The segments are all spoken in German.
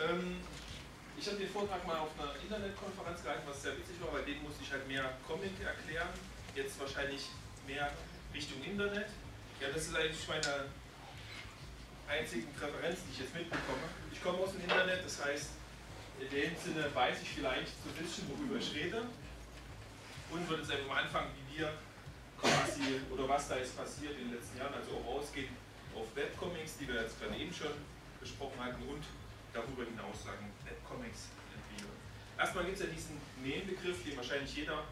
Ähm, ich habe den Vortrag mal auf einer Internetkonferenz gehalten, was sehr witzig war, weil dem musste ich halt mehr Comic erklären jetzt wahrscheinlich mehr Richtung Internet. Ja, das ist eigentlich meine einzigen Präferenzen, die ich jetzt mitbekomme. Ich komme aus dem Internet, das heißt, in dem Sinne weiß ich vielleicht so ein bisschen, worüber ich rede. Und würde jetzt einfach mal anfangen, wie wir quasi, oder was da jetzt passiert in den letzten Jahren, also auch ausgehen auf Webcomics, die wir jetzt gerade eben schon besprochen hatten, und darüber hinaus sagen, Webcomics entwickeln. Erstmal gibt es ja diesen Meme-Begriff, den wahrscheinlich jeder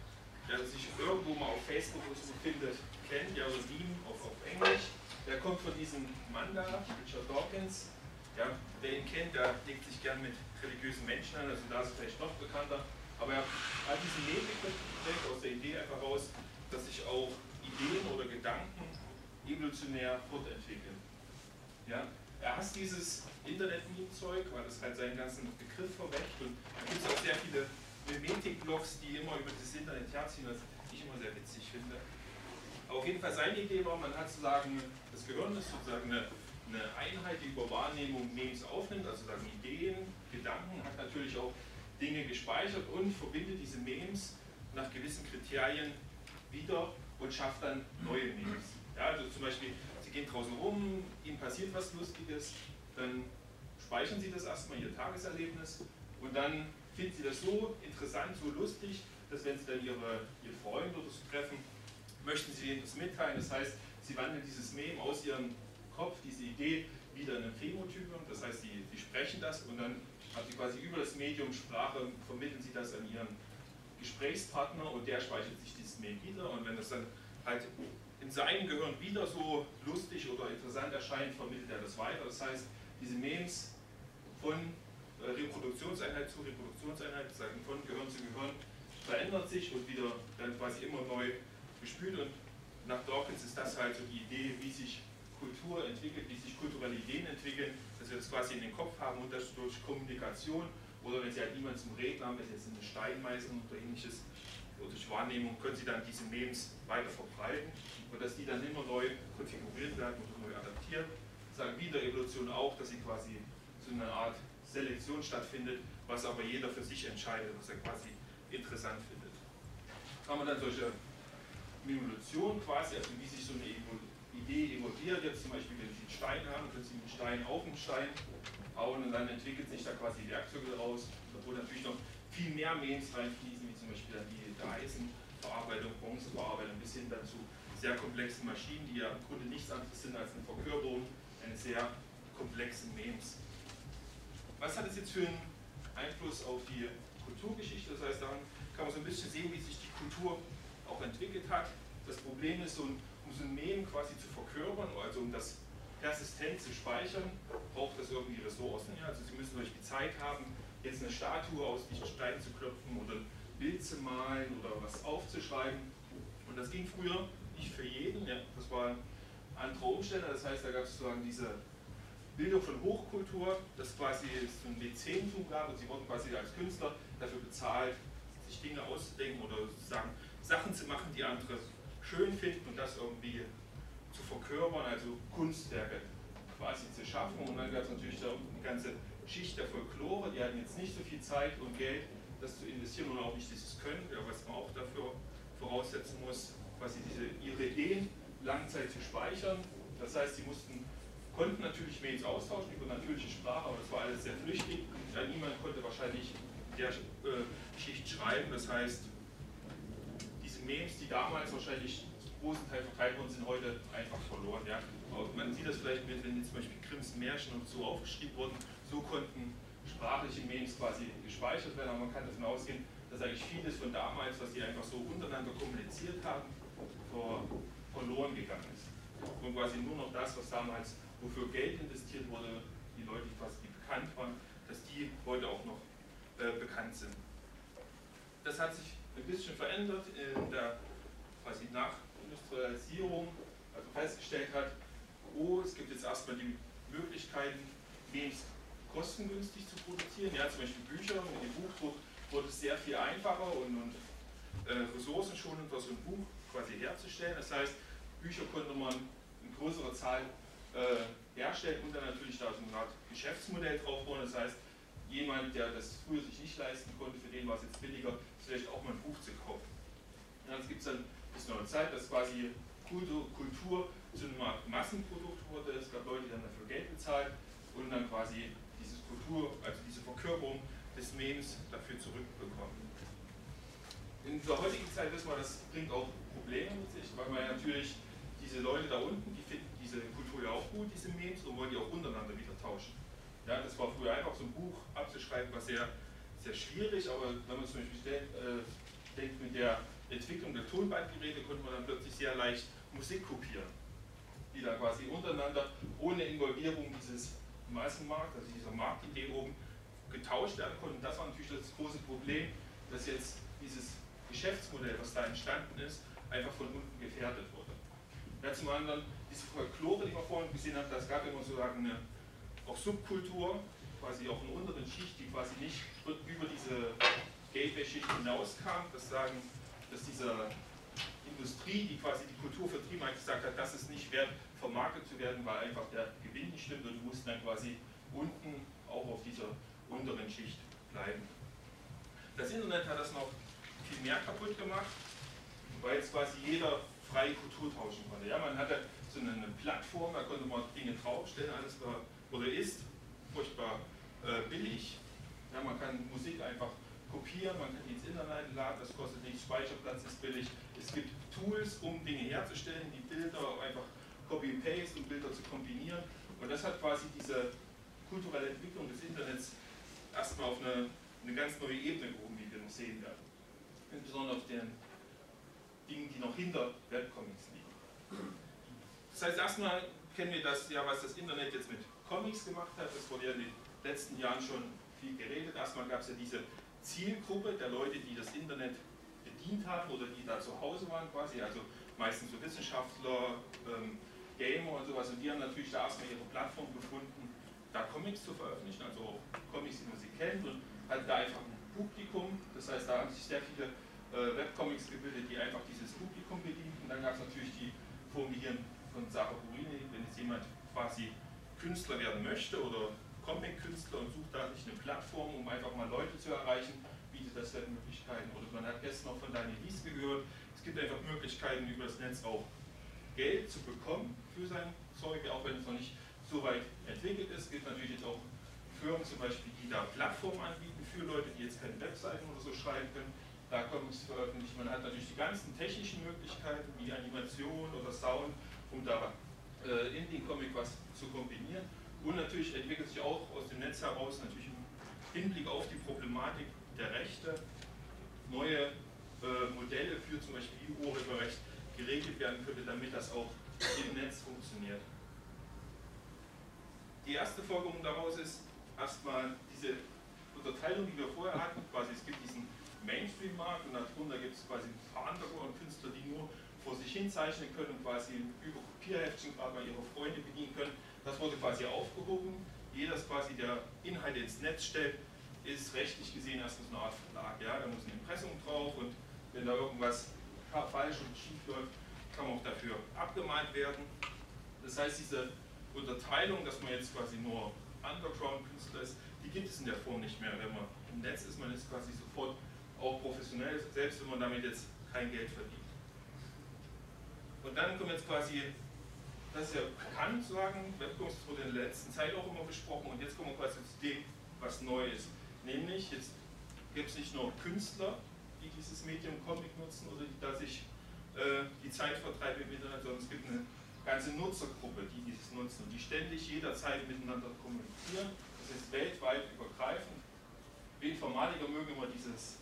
der sich irgendwo mal auf Facebook oder so findet, kennt, ja, oder Meme auf, auf Englisch. Der kommt von diesem Mann da, Richard Dawkins. Ja, wer ihn kennt, der legt sich gern mit religiösen Menschen an, also da ist vielleicht noch bekannter. Aber er hat diesen Nebenbegriff aus der Idee einfach raus, dass sich auch Ideen oder Gedanken evolutionär fortentwickeln. Ja, er hasst dieses Internet-Meme-Zeug, weil es halt seinen ganzen Begriff vorweckt und da gibt es auch sehr viele Memetik-Blogs, die immer über das Internet herziehen, was ich immer sehr witzig finde. Aber auf jeden Fall seine Idee war, man hat sozusagen, das Gehirn ist sozusagen eine, eine Einheit, die über Wahrnehmung Memes aufnimmt, also sagen Ideen, Gedanken, hat natürlich auch Dinge gespeichert und verbindet diese Memes nach gewissen Kriterien wieder und schafft dann neue Memes. Ja, also zum Beispiel, Sie gehen draußen rum, Ihnen passiert was Lustiges, dann speichern Sie das erstmal, Ihr Tageserlebnis, und dann finden Sie das so interessant, so lustig, dass wenn Sie dann Ihre, Ihre Freunde oder so treffen, möchten Sie ihnen das mitteilen. Das heißt, Sie wandeln dieses Meme aus Ihrem Kopf, diese Idee, wieder in einen Phänotypen. Das heißt, Sie, Sie sprechen das und dann haben Sie quasi über das Medium Sprache, vermitteln Sie das an Ihren Gesprächspartner und der speichert sich dieses Meme wieder. Und wenn das dann halt in seinem Gehirn wieder so lustig oder interessant erscheint, vermittelt er das weiter. Das heißt, diese Memes von äh, Reproduktionseinheit zu Reproduktionseinheit, sagen von Gehirn zu Gehirn, verändert sich und wieder dann quasi immer neu gespült. Und nach Dawkins ist das halt so die Idee, wie sich Kultur entwickelt, wie sich kulturelle Ideen entwickeln, dass wir das quasi in den Kopf haben und das durch Kommunikation oder wenn Sie halt niemanden zum Redner haben, wenn Sie jetzt eine Steinmeißen oder ähnliches, oder durch Wahrnehmung können Sie dann diese Memes weiter verbreiten und dass die dann immer neu konfiguriert werden oder neu adaptiert. Sagen wieder Evolution auch, dass sie quasi so eine Art Selektion stattfindet, was aber jeder für sich entscheidet, was er quasi interessant findet. Haben wir dann solche Mimulation quasi, also wie sich so eine Idee evolviert, jetzt zum Beispiel, wenn Sie einen Stein haben, können Sie einen Stein auf den Stein hauen und dann entwickelt sich da quasi Werkzeuge daraus, obwohl natürlich noch viel mehr Memes reinfließen, wie zum Beispiel dann die Eisenverarbeitung, Bronzeverarbeitung, bis hin dann zu sehr komplexen Maschinen, die ja im Grunde nichts anderes sind als eine Verkörperung eines sehr komplexen Memes. Was hat es jetzt für einen Einfluss auf die Kulturgeschichte? Das heißt, daran kann man so ein bisschen sehen, wie sich die Kultur auch entwickelt hat. Das Problem ist, so ein, um so ein Mem quasi zu verkörpern, also um das persistent zu speichern, braucht das irgendwie Ressourcen. Ja? Also Sie müssen euch die Zeit haben, jetzt eine Statue aus Steinen zu klopfen oder ein Bild zu malen oder was aufzuschreiben. Und das ging früher nicht für jeden. Ja? Das waren andere Umstände. Das heißt, da gab es sozusagen diese Bildung von Hochkultur, das quasi so ein Mäzenentum gab und sie wurden quasi als Künstler dafür bezahlt, sich Dinge auszudenken oder sozusagen Sachen zu machen, die andere schön finden und das irgendwie zu verkörpern, also Kunstwerke quasi zu schaffen. Und dann gab es natürlich auch eine ganze Schicht der Folklore, die hatten jetzt nicht so viel Zeit und Geld, das zu investieren und auch nicht dieses Können, was man auch dafür voraussetzen muss, quasi diese, ihre Ideen Langzeit zu speichern. Das heißt, sie mussten konnten natürlich Mails austauschen über natürliche Sprache, aber das war alles sehr flüchtig. Ja, niemand konnte wahrscheinlich in der äh, Schicht schreiben. Das heißt, diese Memes, die damals wahrscheinlich zum großen Teil verteilt wurden, sind heute einfach verloren. Ja. man sieht das vielleicht wenn jetzt zum Beispiel Grimms Märchen und so aufgeschrieben wurden, so konnten sprachliche Memes quasi gespeichert werden, aber man kann davon ausgehen, dass eigentlich vieles von damals, was die einfach so untereinander kommuniziert haben, verloren gegangen ist. Und quasi nur noch das, was damals wofür Geld investiert wurde, die Leute, die quasi bekannt waren, dass die heute auch noch äh, bekannt sind. Das hat sich ein bisschen verändert in der quasi nach Industrialisierung also festgestellt hat, oh, es gibt jetzt erstmal die Möglichkeiten, Memes kostengünstig zu produzieren. Ja, zum Beispiel Bücher, mit dem Buchdruck wurde es sehr viel einfacher und, und äh, ressourcenschonend war so ein Buch quasi herzustellen. Das heißt, Bücher konnte man in größerer Zahl äh, herstellen und dann natürlich da so eine Art Geschäftsmodell drauf bauen. Das heißt, jemand, der das früher sich nicht leisten konnte, für den war es jetzt billiger, vielleicht auch mal ein Buch zu kaufen. Ja, das gibt es dann bis neue Zeit, dass quasi Kultur, Kultur zu einem Massenprodukt wurde. Es gab Leute, die dann dafür Geld bezahlt und dann quasi Kultur, also diese Verkörperung des Memes dafür zurückbekommen. In der heutigen Zeit wissen wir, das bringt auch Probleme mit sich, weil man natürlich diese Leute da unten, die finden diese Kultur ja auch gut, diese Memes, und wollen die auch untereinander wieder tauschen. Ja, das war früher einfach so ein Buch abzuschreiben, war sehr, sehr schwierig, aber wenn man zum Beispiel äh, denkt mit der Entwicklung der Tonbandgeräte konnte man dann plötzlich sehr leicht Musik kopieren, die da quasi untereinander ohne Involvierung dieses Massenmarkt, also dieser Marktidee oben, getauscht werden konnten. Das war natürlich das große Problem, dass jetzt dieses Geschäftsmodell, was da entstanden ist, einfach von unten gefährdet wurde. Ja, zum anderen diese Folklore, die wir vorhin gesehen haben, das gab immer sozusagen eine auch Subkultur, quasi auch in unteren Schicht, die quasi nicht über diese Gateway-Schicht hinauskam, das sagen, dass diese Industrie, die quasi die Kultur vertrieben hat, gesagt hat, das ist nicht wert, vermarktet zu werden, weil einfach der Gewinn nicht stimmt und die mussten dann quasi unten auch auf dieser unteren Schicht bleiben. Das Internet hat das noch viel mehr kaputt gemacht, weil jetzt quasi jeder freie Kultur tauschen konnte. Ja, man hatte so eine, Plattform, da konnte man Dinge draufstellen, alles war oder ist furchtbar äh, billig. Ja, man kann Musik einfach kopieren, man kann die ins Internet laden, das kostet nichts, Speicherplatz ist billig. Es gibt Tools, um Dinge herzustellen, die Bilder einfach Copy-Paste und Bilder zu kombinieren. Und das hat quasi diese kulturelle Entwicklung des Internets erstmal auf eine, eine ganz neue Ebene gehoben, wie wir noch sehen werden. Insbesondere auf den Dingen, die noch hinter Webcomics liegen. Das heißt, erstmal kennen wir das ja, was das Internet jetzt mit Comics gemacht hat. Das wurde ja in den letzten Jahren schon viel geredet. Erstmal gab es ja diese Zielgruppe der Leute, die das Internet bedient haben oder die da zu Hause waren quasi, also meistens so Wissenschaftler, ähm, Gamer und sowas. Und die haben natürlich da erstmal ihre Plattform gefunden, da Comics zu veröffentlichen, also auch Comics, die man sie kennt und halt da einfach ein Publikum. Das heißt, da haben sich sehr viele äh, Webcomics gebildet, die einfach dieses Publikum bedienten. Dann gab es natürlich die Form hier von Sarah Burini, wenn jetzt jemand quasi Künstler werden möchte oder Comic-Künstler und sucht da sich eine Plattform, um einfach mal Leute zu erreichen, bietet das dann Möglichkeiten. Oder man hat gestern noch von Daniel Lies gehört, es gibt einfach Möglichkeiten, über das Netz auch Geld zu bekommen für sein Zeug, auch wenn es noch nicht so weit entwickelt ist. Gibt natürlich jetzt auch Firmen zum Beispiel, die da Plattformen anbieten für Leute, die jetzt keine Webseiten oder so schreiben können. Da kommt es veröffentlicht. Man hat natürlich die ganzen technischen Möglichkeiten wie Animation oder Sound, um da äh, in den Comic was zu kombinieren. Und natürlich entwickelt sich auch aus dem Netz heraus, natürlich im Hinblick auf die Problematik der Rechte, neue äh, Modelle für zum Beispiel wie Urheberrecht geregelt werden könnte, damit das auch im Netz funktioniert. Die erste Folgerung daraus ist erstmal diese Unterteilung, die wir vorher hatten, quasi es gibt diesen Mainstream-Markt und darunter gibt es quasi ein paar Underground-Künstler, die nur vor sich hin zeichnen können und quasi über Kopierheftchen gerade mal ihre Freunde bedienen können. Das wurde quasi aufgehoben. Jeder, quasi der Inhalte ins Netz stellt, ist rechtlich gesehen erstens eine Art Verlag. Ja? Da muss ein Impressum drauf und wenn da irgendwas falsch und schief läuft, kann man auch dafür abgemahnt werden. Das heißt, diese Unterteilung, dass man jetzt quasi nur Underground-Künstler ist, die gibt es in der Form nicht mehr. Wenn man im Netz ist, man ist quasi sofort auch professionell, selbst wenn man damit jetzt kein Geld verdient. Und dann kommt jetzt quasi, das ist ja bekannt zu sagen, Webcomics wurde in der letzten Zeit auch immer besprochen und jetzt kommen wir quasi zu dem, was neu ist. Nämlich, jetzt gibt es nicht nur Künstler, die dieses Medium Comic nutzen oder die da sich äh, die Zeit vertreiben im Internet, sondern es gibt eine ganze Nutzergruppe, die dieses nutzen und die ständig jederzeit miteinander kommunizieren. Das ist weltweit übergreifend. Wir Informatiker mögen immer dieses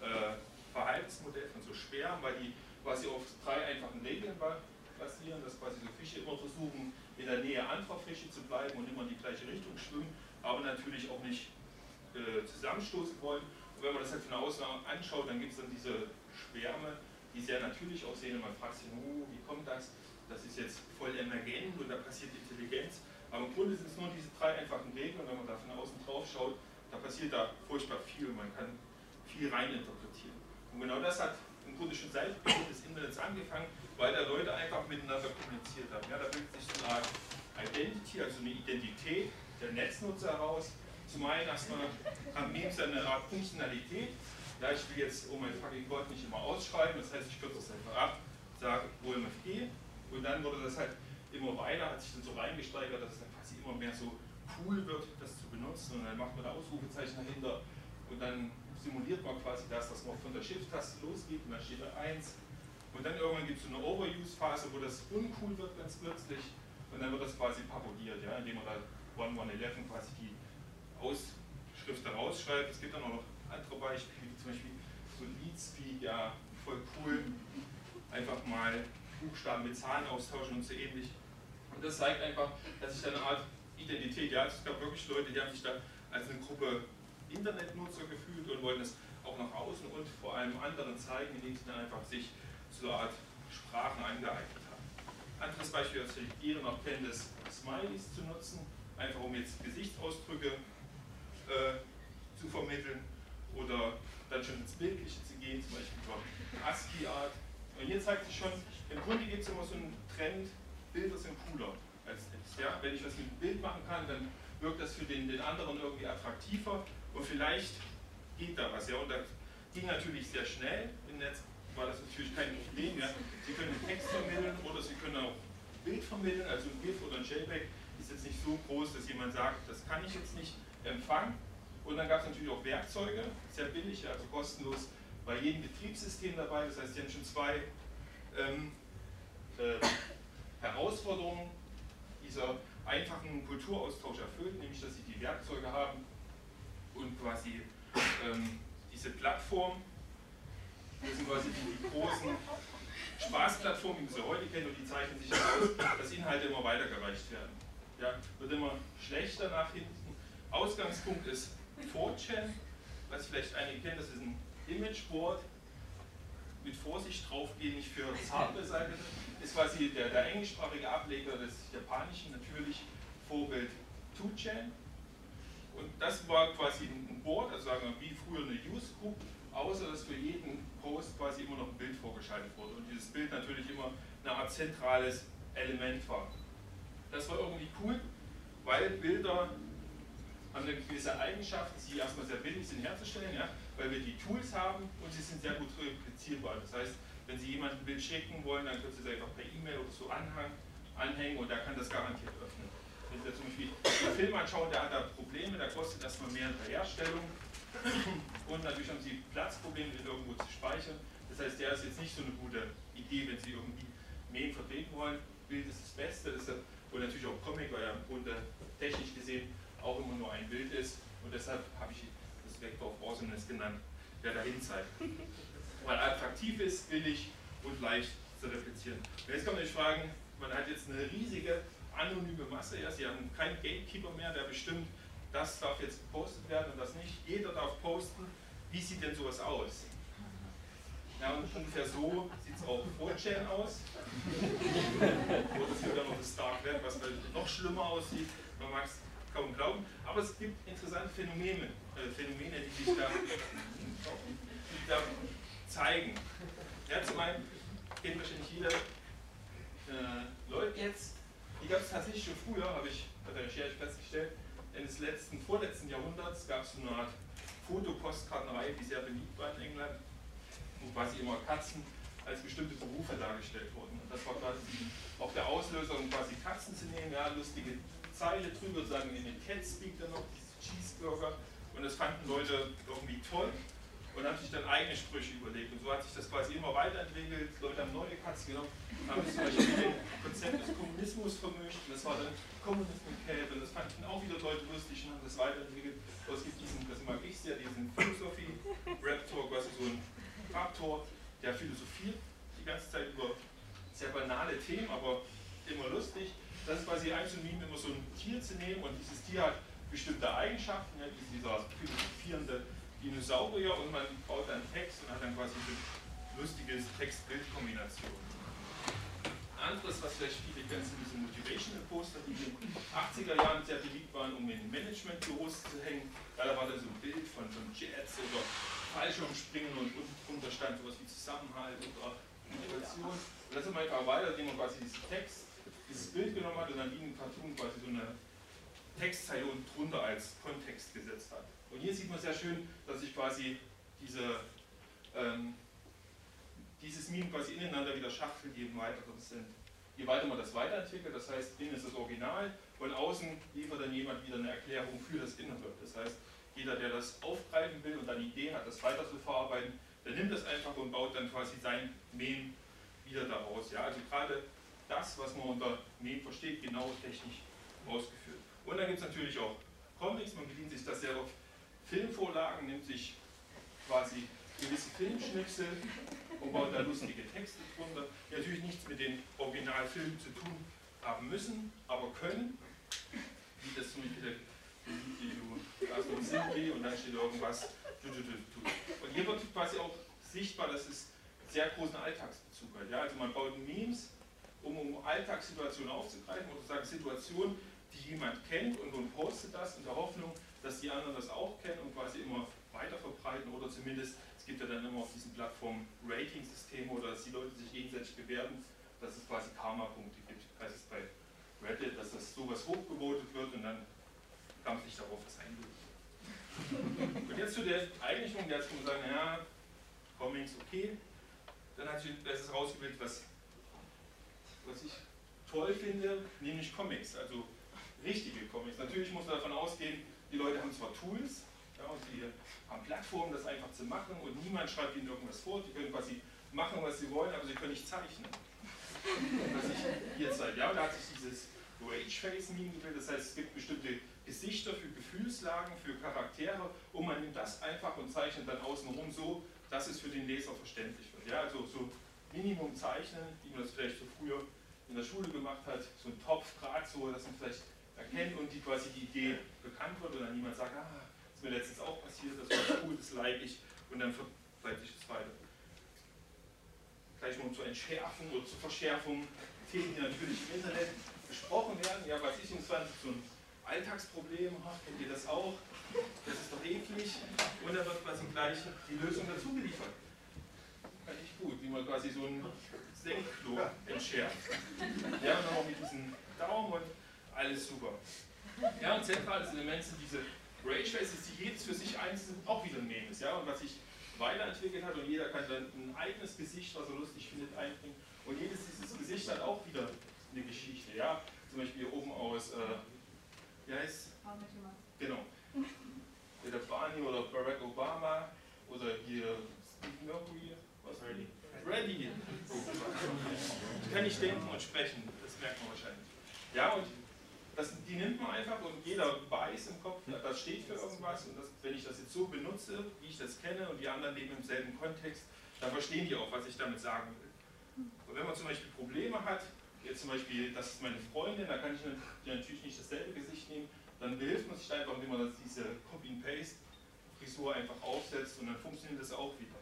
äh, Verhaltensmodell von so Sperren, weil die quasi auf drei einfachen Regeln basieren, dass quasi so Fische immer versuchen, in der Nähe anderer Fische zu bleiben und immer in die gleiche Richtung schwimmen, aber natürlich auch nicht äh, zusammenstoßen wollen. Wenn man das halt von außen anschaut, dann gibt es dann diese Schwärme, die sehr natürlich aussehen und man fragt sich, oh, wie kommt das? Das ist jetzt voll emergent und da passiert Intelligenz. Aber im Grunde sind es nur diese drei einfachen Regeln und wenn man da von außen drauf schaut, da passiert da furchtbar viel und man kann viel reininterpretieren. Und genau das hat im Grunde schon seit Beginn des Internets angefangen, weil da Leute einfach miteinander kommuniziert haben. Ja, da bildet sich so eine Identity, also eine Identität der Netznutzer heraus. Zum einen erstmal haben Memes eine Art Funktionalität. Ja, ich will jetzt oh mein fucking Gott nicht immer ausschreiben, das heißt, ich kürze das einfach ab, sage OMFG und dann wurde das halt immer weiter, hat sich dann so reingesteigert, dass es dann quasi immer mehr so cool wird, das zu benutzen. Und dann macht man da Ausrufezeichen dahinter. Und dann simuliert man quasi das, dass man von der Shift-Taste losgeht. Und dann steht da 1 und dann irgendwann gibt es so eine Overuse-Phase, wo das uncool wird ganz plötzlich. Und dann wird das quasi parodiert, ja, indem man da 1111 quasi die Ausschrift da rausschreibt. Es gibt dann auch noch andere Beispiele, wie zum Beispiel so Leadspeak, ja, voll cool, einfach mal Buchstaben mit Zahlen austauschen und so ähnlich. Und das zeigt einfach, dass sich da eine Art Identität, ja, es gab wirklich Leute, die haben sich da als eine Gruppe Internetnutzer gefühlt und wollten es auch nach außen und vor allem anderen zeigen, indem sie dann einfach sich zu einer Art Sprachen angeeignet haben. Anderes Beispiel, das ihr noch kennt, ist Smileys zu nutzen, einfach um jetzt Gesichtsausdrücke äh, zu vermitteln oder dann schon ins Bildliche zu gehen, zum Beispiel über ASCII-Art. Und hier zeigt sich schon, im Grunde gibt es immer so einen Trend, Bilder sind cooler als Text. Ja? Wenn ich was mit einem Bild machen kann, dann wirkt das für den, den anderen irgendwie attraktiver und vielleicht geht da was. Ja? Und das ging natürlich sehr schnell. Im Netz war das natürlich kein Problem. Ja? Sie können Text vermitteln oder Sie können auch Bild vermitteln, also ein GIF oder ein JPEG ist jetzt nicht so groß, dass jemand sagt, das kann ich jetzt nicht empfangen. Und dann gab es natürlich auch Werkzeuge, sehr billig, also kostenlos bei jedem Betriebssystem dabei. Das heißt, Sie haben schon zwei ähm, äh, Herausforderungen dieser einfachen Kulturaustausch erfüllt, nämlich dass sie die Werkzeuge haben und quasi ähm, diese Plattform, das sind quasi die, die großen Spaßplattformen, wie wir sie heute kennen, und die zeichnen sich aus, dass Inhalte immer weitergereicht werden. Ja, wird immer schlechter nach hinten. Ausgangspunkt ist 4chan, was vielleicht einige kennen, das ist ein Imageboard, mit Vorsicht draufgehen, nicht für zarte Seite, ist quasi der, der englischsprachige Ableger des Japanischen, natürlich Vorbild 2chan. Und das war quasi ein Board, also sagen wir wie früher eine Use Group, außer dass für jeden Post quasi immer noch ein Bild vorgeschaltet wurde und dieses Bild natürlich immer eine Art zentrales Element war. Das war irgendwie cool, weil Bilder haben eine gewisse Eigenschaft, die erstmal sehr billig sind herzustellen, ja, weil wir die Tools haben und sie sind sehr gut replizierbar. Das heißt, wenn Sie jemandem ein Bild schicken wollen, dann können Sie es einfach per E-Mail oder so anhang, anhängen und der kann das garantiert öffnen. Wenn Sie zum Beispiel einen Film anschauen, der hat da Probleme, der kostet erstmal mehr in der Herstellung und natürlich haben Sie Platzprobleme, den irgendwo zu speichern. Das heißt, der ist jetzt nicht so eine gute Idee, wenn Sie irgendwie Meme vertreten wollen. Bild ist das Beste, das ist, und natürlich auch Comic, weil ja im Grunde technisch gesehen auch immer nur ein Bild ist. Und deshalb habe ich das Vector of Awesomeness genannt, der dahin zeigt. Weil attraktiv ist, billig und leicht zu replizieren. Und jetzt kann man sich fragen, man hat jetzt eine riesige anonyme Masse, ja, Sie haben keinen Gatekeeper mehr, der bestimmt, das darf jetzt gepostet werden und das nicht. Jeder darf posten. Wie sieht denn sowas aus? Ja, und ungefähr so sieht es auf 4chan aus. Oder es gibt ja noch das Dark Web, was noch schlimmer aussieht. Man mag es kaum glauben. Aber es gibt interessante Phänomene, äh, Phänomene die sich da, die da zeigen. Ja, zum einen kennt wahrscheinlich jeder äh, Leute jetzt, die gab es tatsächlich schon früher, habe ich bei der Recherche festgestellt, Ende des letzten, vorletzten Jahrhunderts gab es so eine Art Fotopostkartenreihe, die sehr beliebt war in England, wo quasi immer Katzen als bestimmte Berufe dargestellt wurden. Und das war quasi auch der Auslöser, um quasi Katzen zu nehmen, ja, lustige Zeile drüber, sagen in den Cat Speak dann noch, diese Cheeseburger. Und das fanden Leute irgendwie toll und haben sich dann eigene Sprüche überlegt. Und so hat sich das quasi immer weiterentwickelt. Leute haben neue Katzen genommen, haben zum Beispiel den Konzept des Kommunismus vermischt. Und das war dann Kommunismus Cat. Und das fanden auch wieder Leute lustig und haben das weiterentwickelt. Aber es gibt diesen, das mag ich sehr, diesen Philosophie-Rap-Talk, quasi so ein Raptor, der philosophiert die ganze Zeit über sehr banale Themen, aber immer lustig. Das ist quasi ein Meme, immer so ein Tier zu nehmen und dieses Tier hat bestimmte Eigenschaften, ja, dieser philosophierende Dinosaurier und man baut dann Text und hat dann quasi lustige Text-Bild-Kombination. Anderes, was vielleicht viele kennen, sind diese Motivational Poster, die in den 80er Jahren sehr beliebt waren, um in Managementbüros zu hängen. Da war dann so ein Bild von, von Jets oder Fallschirmspringen und unten stand sowas wie Zusammenhalt oder Motivation. Und das ist einfach weiter, indem man quasi diesen Text, dieses Bild genommen hat und dann wie ein Cartoon quasi so eine Textzeile unten drunter als Kontext gesetzt hat. Und hier sieht man sehr schön, dass sich quasi diese ähm, dieses Meme quasi ineinander wieder schachtelt, je weiter das sind. Je weiter man das weiterentwickelt, das heißt, innen ist das Original, von außen liefert dann jemand wieder eine Erklärung für das Innere. Das heißt, jeder, der das aufgreifen will und dann Idee hat, das weiter zu verarbeiten, der nimmt das einfach und baut dann quasi sein Meme wieder daraus. Ja, also gerade das, was man unter Meme versteht, genau technisch ausgeführt. Und dann gibt es natürlich auch Comics, man bedient sich das sehr auf Filmvorlagen, nimmt sich quasi gewisse Filmschnipsel und baut da lustige Texte drunter, die natürlich nichts mit den Originalfilmen zu tun haben müssen, aber können, wie das zum Beispiel Video Simply und dann steht irgendwas. Und hier wird quasi auch sichtbar, dass es sehr großen Alltagsbezug hat. Ja? Also man baut Memes, um, um Alltagssituationen aufzugreifen oder sagen Situationen, die jemand kennt und, und postet das in der Hoffnung, dass die anderen das auch kennen und quasi immer weiter verbreiten oder zumindest es gibt ja dann immer auf diesen Plattformen Rating-Systeme oder dass die Leute sich gegenseitig bewerten, dass es quasi Karma-Punkte gibt. Das heißt bei Reddit, dass das sowas hochgevotet wird und dann kann man sich darauf was einlösen. und jetzt zu der Eignung, jetzt kann man sagen, ja, Comics, okay. Dann hat sich das rausgebildet, was, was ich toll finde, nämlich Comics, also richtige Comics. Natürlich muss man davon ausgehen, die Leute haben zwar Tools, ja, und die haben Plattformen, das einfach zu machen und niemand schreibt ihnen irgendwas vor. Die können quasi machen, was sie wollen, aber sie können nicht zeichnen. was ich hier zeige. Ja, und da hat sich dieses Rage-Face-Meme gebildet. Das heißt, es gibt bestimmte Gesichter für Gefühlslagen, für Charaktere und man nimmt das einfach und zeichnet dann außenrum so, dass es für den Leser verständlich wird. Ja, also so Minimum zeichnen, wie man das vielleicht so früher in der Schule gemacht hat, so ein Topf gerade so, dass man vielleicht erkennt und die quasi die Idee bekannt wird und dann niemand sagt, ah, ist mir letztens auch passiert, das war cool, das like ich und dann verbreite ich es weiter. Gleich mal zur Entschärfung oder zur Verschärfung Themen, die natürlich im Internet besprochen werden. Ja, was ist in 20 so ein Alltagsproblem, ach, kennt ihr das auch? Das ist doch eklig. Und dann wird quasi gleich die Lösung dazu geliefert. Gut, wie man quasi so ein Senkklo entschärft. Ja, und dann auch mit diesem Daumen und alles super. Ja, und zentrales Element sind diese Rageface ist jedes für sich einzeln auch wieder ein Meme ist, ja, und was sich weiterentwickelt hat und jeder kann dann ein eigenes Gesicht, was er lustig findet, einbringen und jedes dieses Gesicht hat auch wieder eine Geschichte, ja, zum Beispiel hier oben aus, äh, wie heißt Genau. Der Barney oder Barack Obama oder hier Steve Mercury, Ready. Ready. Kann ich denken und sprechen, das merkt man wahrscheinlich. Ja, und das, die nimmt man einfach und jeder weiß im Kopf, das steht für irgendwas und das, wenn ich das jetzt so benutze, wie ich das kenne und die anderen leben im selben Kontext, dann verstehen die auch, was ich damit sagen will. Und wenn man zum Beispiel Probleme hat, jetzt zum Beispiel, das ist meine Freundin, da kann ich natürlich nicht dasselbe Gesicht nehmen, dann behilft man sich einfach, indem man diese Copy-and-Paste-Frisur einfach aufsetzt und dann funktioniert das auch wieder.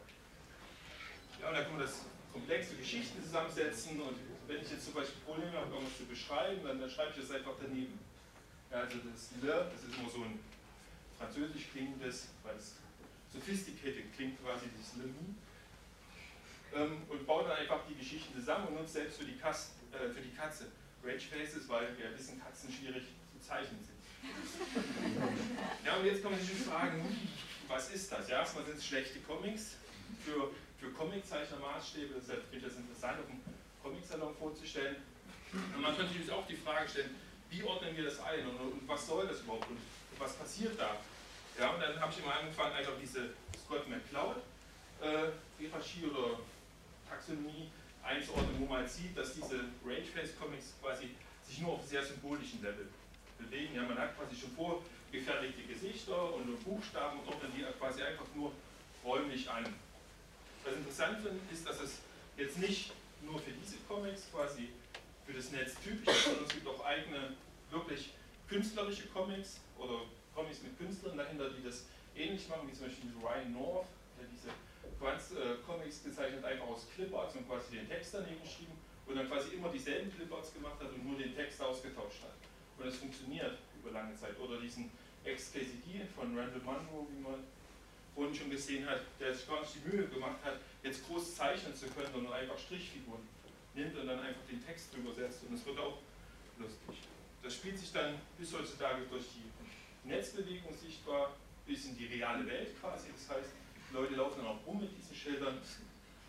Ja, und dann kann man das komplexe Geschichten zusammensetzen und wenn ich jetzt zum Beispiel Probleme habe, irgendwas zu beschreiben, dann, dann schreibe ich das einfach daneben. Ja, also das Le, das ist immer so ein französisch klingendes, weil es sophisticated klingt quasi, dieses Le ähm, und baue dann einfach die Geschichten zusammen und nutze selbst für die, Kass, äh, für die Katze Rage Faces, weil wir wissen, Katzen schwierig zu zeichnen sind. ja, und jetzt kann man sich schon fragen, was ist das? Ja, erstmal sind es schlechte Comics für für Comiczeichner-Maßstäbe, deshalb finde ich das interessant, auf einem Comicsalon vorzustellen. Und man könnte sich auch die Frage stellen, wie ordnen wir das ein und, und was soll das überhaupt und was passiert da? Ja, und dann habe ich immer angefangen, auf diese Scott McCloud äh, oder Taxonomie einzuordnen, wo man sieht, dass diese Range-Face-Comics quasi sich nur auf sehr symbolischen Level bewegen. Ja, man hat quasi schon vorgefertigte Gesichter und Buchstaben und ordnet die quasi einfach nur räumlich an. Was interessant finde, ist, dass es jetzt nicht nur für diese Comics quasi für das Netz typisch ist, sondern es gibt auch eigene, wirklich künstlerische Comics oder Comics mit Künstlern dahinter, die das ähnlich machen, wie zum Beispiel Ryan North, der diese äh, Comics gezeichnet, einfach aus Cliparts und quasi den Text daneben geschrieben und dann quasi immer dieselben Cliparts gemacht hat und nur den Text ausgetauscht hat. Und das funktioniert über lange Zeit. Oder diesen XKCD von Randall Munro, wie man vorhin schon gesehen hat, der sich gar nicht die Mühe gemacht hat, jetzt groß zeichnen zu können, sondern einfach Strichfiguren nimmt und dann einfach den Text drüber setzt. Und es wird auch lustig. Das spielt sich dann bis heutzutage durch die Netzbewegung sichtbar, bis in die reale Welt quasi. Das heißt, Leute laufen dann auch rum mit diesen Schildern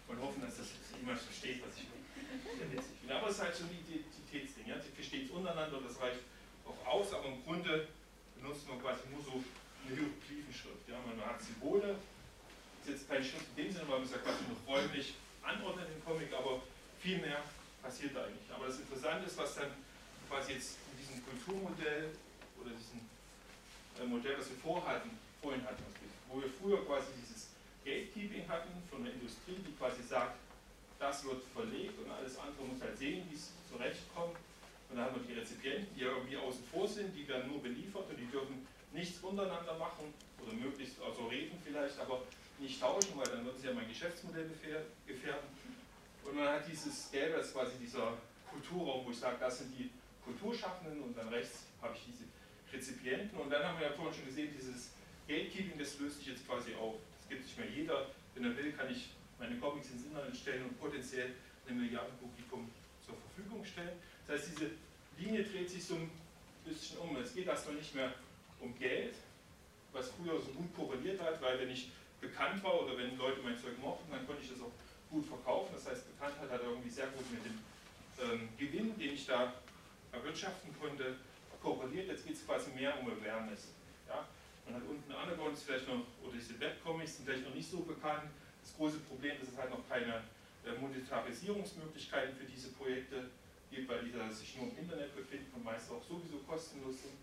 und hoffen, dass das jemand versteht, was ich finde. Aber es ist halt so ein Identitätsding. Ja? Sie verstehen es untereinander, das reicht auch aus, aber im Grunde benutzt man quasi nur so eine Hieroglyphenschrift. Ja? Man hat Symbole, ist jetzt keine Schrift in dem Sinne, weil man ja quasi nur räumlich anordnet im Comic, aber viel mehr passiert da eigentlich. Aber das Interessante ist, was dann quasi jetzt in diesem Kulturmodell oder diesem äh, Modell, was wir vorhatten, vorhin hatten, wo wir früher quasi dieses Gatekeeping hatten von der Industrie, die quasi sagt, das wird verlegt und alles andere muss halt sehen, wie es zurechtkommt. Und dann haben wir die Rezipienten, die ja irgendwie außen vor sind, die werden nur beliefert und die dürfen nichts untereinander machen oder möglichst, also reden vielleicht, aber nicht tauschen, weil dann würden sie ja mein Geschäftsmodell gefährden. Und man hat dieses Gelbe, das ist quasi dieser Kulturraum, wo ich sage, das sind die Kulturschaffenden und dann rechts habe ich diese Rezipienten. Und dann haben wir ja vorhin schon gesehen, dieses Gatekeeping, das löst sich jetzt quasi auf. Das gibt nicht mehr jeder. Wenn er will, kann ich meine Comics ins Internet stellen und potenziell einem Milliardenpublikum zur Verfügung stellen. Das heißt, diese Linie dreht sich so ein bisschen um. Es geht erstmal nicht mehr um Geld, was früher so gut korreliert hat, weil wenn ich bekannt war oder wenn Leute mein Zeug mochten, dann konnte ich das auch gut verkaufen. Das heißt, Bekanntheit hat irgendwie sehr gut mit dem ähm, Gewinn, den ich da erwirtschaften konnte, korreliert. Jetzt geht es quasi mehr um Awareness. Ja? Man hat unten Undergrounds vielleicht noch, oder diese Webcomics sind vielleicht noch nicht so bekannt. Das große Problem ist, es hat noch keine äh, Monetarisierungsmöglichkeiten für diese Projekte gibt, weil die sich nur im Internet befinden und meist auch sowieso kostenlos sind.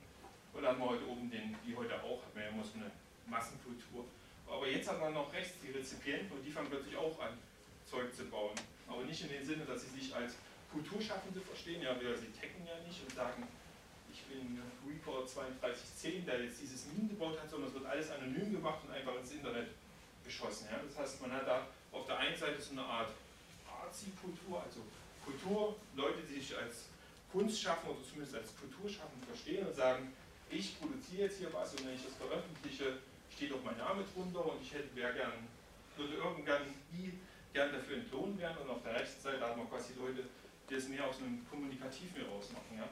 Und dann haben wir heute oben den, wie heute auch, hat man ja immer so eine Massenkultur. Aber jetzt hat man noch rechts die Rezipienten und die fangen plötzlich auch an, Zeug zu bauen. Aber nicht in dem Sinne, dass sie sich als Kulturschaffende verstehen, ja, wir, sie tecken ja nicht und sagen, ich bin Reaper 3210, der jetzt dieses Meme gebaut hat, sondern es wird alles anonym gemacht und einfach ins Internet geschossen. Ja. Das heißt, man hat da auf der einen Seite so eine Art Arzi-Kultur, also Kultur, Leute, die sich als Kunst schaffen oder zumindest als Kulturschaffende verstehen und sagen, ich produziere jetzt hier was und wenn ich das veröffentliche, steht auch mein Name drunter und ich hätte, wäre gern, würde irgendwann nie gern dafür entlohnt werden und auf der rechten Seite hat man quasi Leute, die es mehr aus einem Kommunikativen heraus machen. Ja?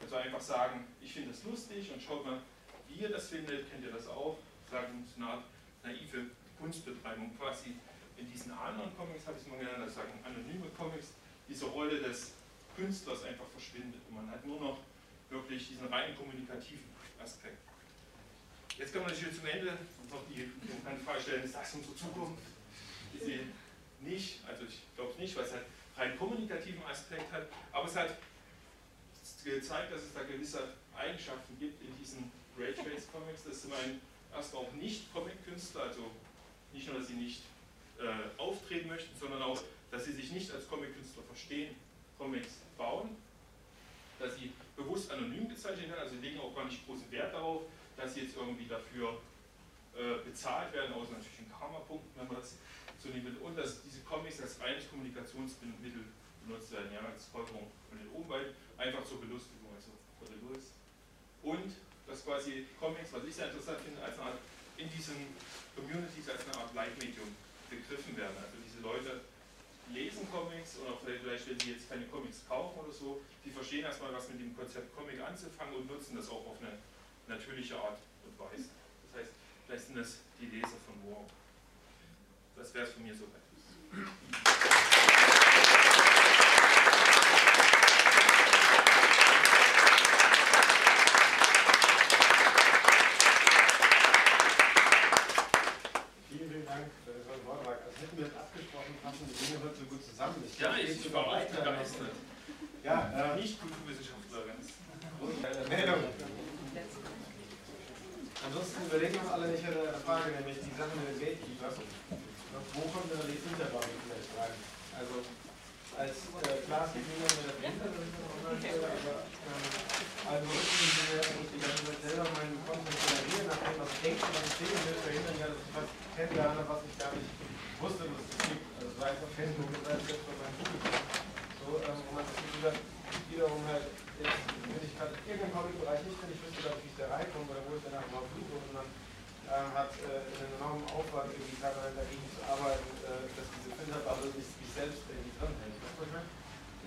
Also einfach sagen, ich finde das lustig und schaut mal, wie ihr das findet, kennt ihr das auch, sagen, ist eine Art naive Kunstbetreibung quasi. In diesen anderen Comics habe ich es mal genannt, das sagen anonyme Comics, diese Rolle des Künstlers einfach verschwindet und man hat nur noch wirklich diesen rein kommunikativen Aspekt. Jetzt kann man natürlich zum Ende noch die Frage stellen, ist das unsere Zukunft? Ist sie nicht, also ich glaube nicht, weil es halt rein kommunikativen Aspekt hat, aber es hat gezeigt, dass es da gewisse Eigenschaften gibt in diesen Rage Face Comics. Das sind mein erstmal auch nicht Comic-Künstler, also nicht nur, dass sie nicht äh, auftreten möchten, sondern auch, dass sie sich nicht als Comic-Künstler verstehen, Comics bauen, dass sie bewusst anonym gezeichnet werden, also sie legen auch gar nicht großen Wert darauf, dass sie jetzt irgendwie dafür äh, bezahlt werden, außer natürlich in Karma-Punkten, wenn man das so will, und dass diese Comics als reines Kommunikationsmittel benutzt werden, ja, als Folgerung von den Umwelt, einfach zur Belustigung, also for the Lewis. Und dass quasi Comics, was ich sehr interessant finde, als eine Art, in diesen Communities als eine Art Leitmedium begriffen werden. Also diese Leute lesen Comics oder vielleicht, wenn sie jetzt keine Comics kaufen oder so, die verstehen erstmal, was mit dem Konzept Comic anzufangen und nutzen das auch auf eine natürliche Art und Weise. Das heißt, vielleicht sind das die Leser von War. Das wäre es von mir soweit. Vielen, vielen Dank für den Vortrag. Als hätten wir abgesprochen, passen die Dinge heute so gut zusammen. Ich ja, ich, ich war auch begeistert. Ja, äh, nicht Kulturwissenschaftler, ganz. Meldung. Ansonsten überlegen wir uns alle nicht eine Frage, nämlich die Sache mit den Gatekeepers. Wo kommt denn die Hintergrund vielleicht rein? Also als äh, klar, es gibt niemanden mehr dahinter, das ist auch online aber ähm, Algorithmen, die mir die ganze Zeit selber meinen Content generieren, nach dem, was ich denke, was ich sehen will, verhindern ja, dass ich was kennenlerne, was ich gar nicht wusste, dass es gibt. Also sei es auf Facebook, sei es jetzt bei meinem Publikum. So, ähm, wo man das Gefühl hat, wiederum halt, jetzt, wenn ich gerade irgendeinen Comic-Bereich nicht finde, ich wüsste gar nicht, wie ich da reinkomme oder wo ich danach überhaupt suche und man äh, hat äh, einen enormen Aufwand, irgendwie teilweise dagegen zu arbeiten, äh, dass diese Filterbubble nicht sich selbst irgendwie drin hält.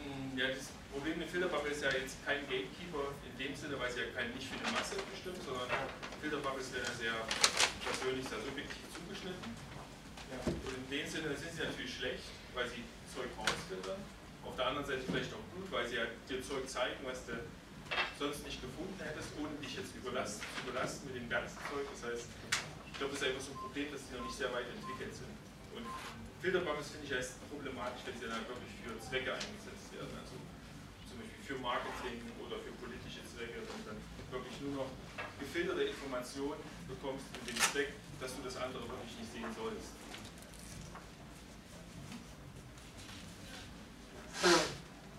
Mm, ja, das Problem mit Filterbubble ist ja jetzt kein Gatekeeper in dem Sinne, weil sie ja kein nicht für eine Masse bestimmt, sondern Filterbubbles werden ja sehr persönlich, sehr subjektiv zugeschnitten. Ja. Und in dem Sinne sind sie natürlich schlecht, weil sie Zeug rausfiltern. Auf der anderen Seite vielleicht auch gut, weil sie ja dir Zeug zeigen, was du sonst nicht gefunden hättest, ohne dich jetzt überlasten, zu belasten mit dem ganzen Zeug. Das heißt, ich glaube, das ist einfach so ein Problem, dass die noch nicht sehr weit entwickelt sind. Und Filterbubbles finde ich als problematisch, wenn sie dann wirklich für Zwecke eingesetzt werden. Also zum Beispiel für Marketing oder für politische Zwecke, und dann wirklich nur noch gefilterte Informationen bekommst mit dem Zweck, dass du das andere wirklich nicht sehen sollst.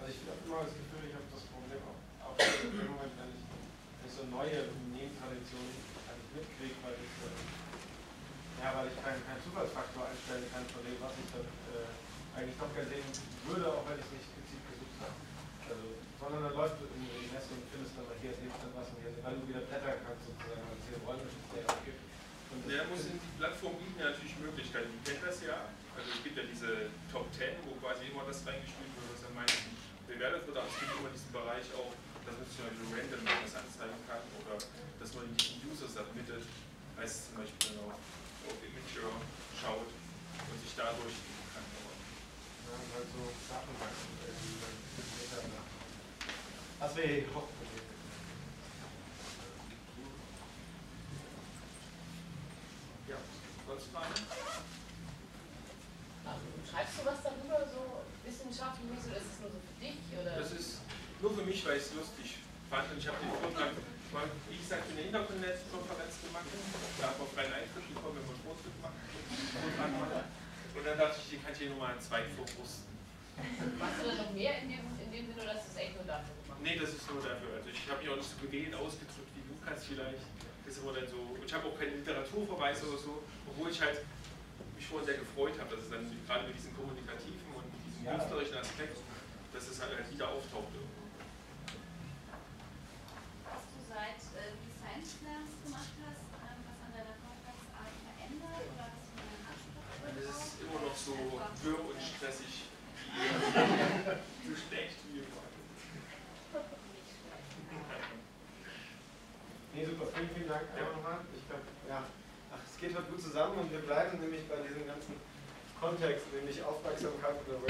Also ich habe immer das Gefühl, ich habe das Problem auch, auch im Moment, wenn ich, wenn ich so neue Nebentraditionen eigentlich mitkriege, weil ich, äh, ja, weil ich keinen kein Zufallsfaktor einstellen kann von dem, was ich dann äh, eigentlich doch gerne sehen würde, auch wenn ich es nicht gezielt gesucht habe. Also, sondern dann läuft in die Messe und findest dann hier ist dann was und hier, weil du wieder blättern kannst sozusagen, weil es hier räumliche Stellen gibt. Und ja, muss in die Plattform bieten natürlich Möglichkeiten. Die kennt das ja. Also es gibt ja diese Top 10, wo quasi immer das reingespielt wird, was am meisten bewertet wird. Aber es gibt immer diesen Bereich auch, dass man zum Beispiel random was anzeigen kann oder dass man die User submittet, als zum Beispiel auf, auf Imager schaut und sich dadurch kann. Ja, halt so dann Was wir hier hoffen. Ja, sonst Fragen? Schreibst du was darüber, so wissenschaftlich, oder ist es nur so für dich? Oder? Das ist weil ich es lustig fand. Und ich habe den Vortrag, wie gesagt, für eine Interconnect-Konferenz gemacht. Da habe ich freien Eintritt bekommen, wenn man Sport gemacht Und dann dachte ich, den kann ich hier nochmal einen zweiten vorbrüsten. Machst du da noch mehr in dem, in dem Sinne, oder ist das echt nur dafür gemacht? Nee, das ist nur dafür. Also ich habe mich auch nicht so gewählt ausgedrückt wie du kannst vielleicht. Das ist immer dann so, ich habe auch keine Literaturverweise oder so, obwohl ich halt mich vorhin sehr gefreut habe, dass es dann gerade mit diesem kommunikativen und diesem ja. künstlerischen Aspekt, dass es halt wieder auftauchte. Hast du seit Slams gemacht hast, ähm, was an deiner Vortragsart verändert oder hast du einen Anspruch? Das ist immer noch so wirr und stressig, so schlecht wie immer. Nee, super, vielen, vielen Dank ja. nochmal. Ich glaube, ja geht halt gut zusammen und wir bleiben nämlich bei diesem ganzen Kontext, nämlich Aufmerksamkeit oder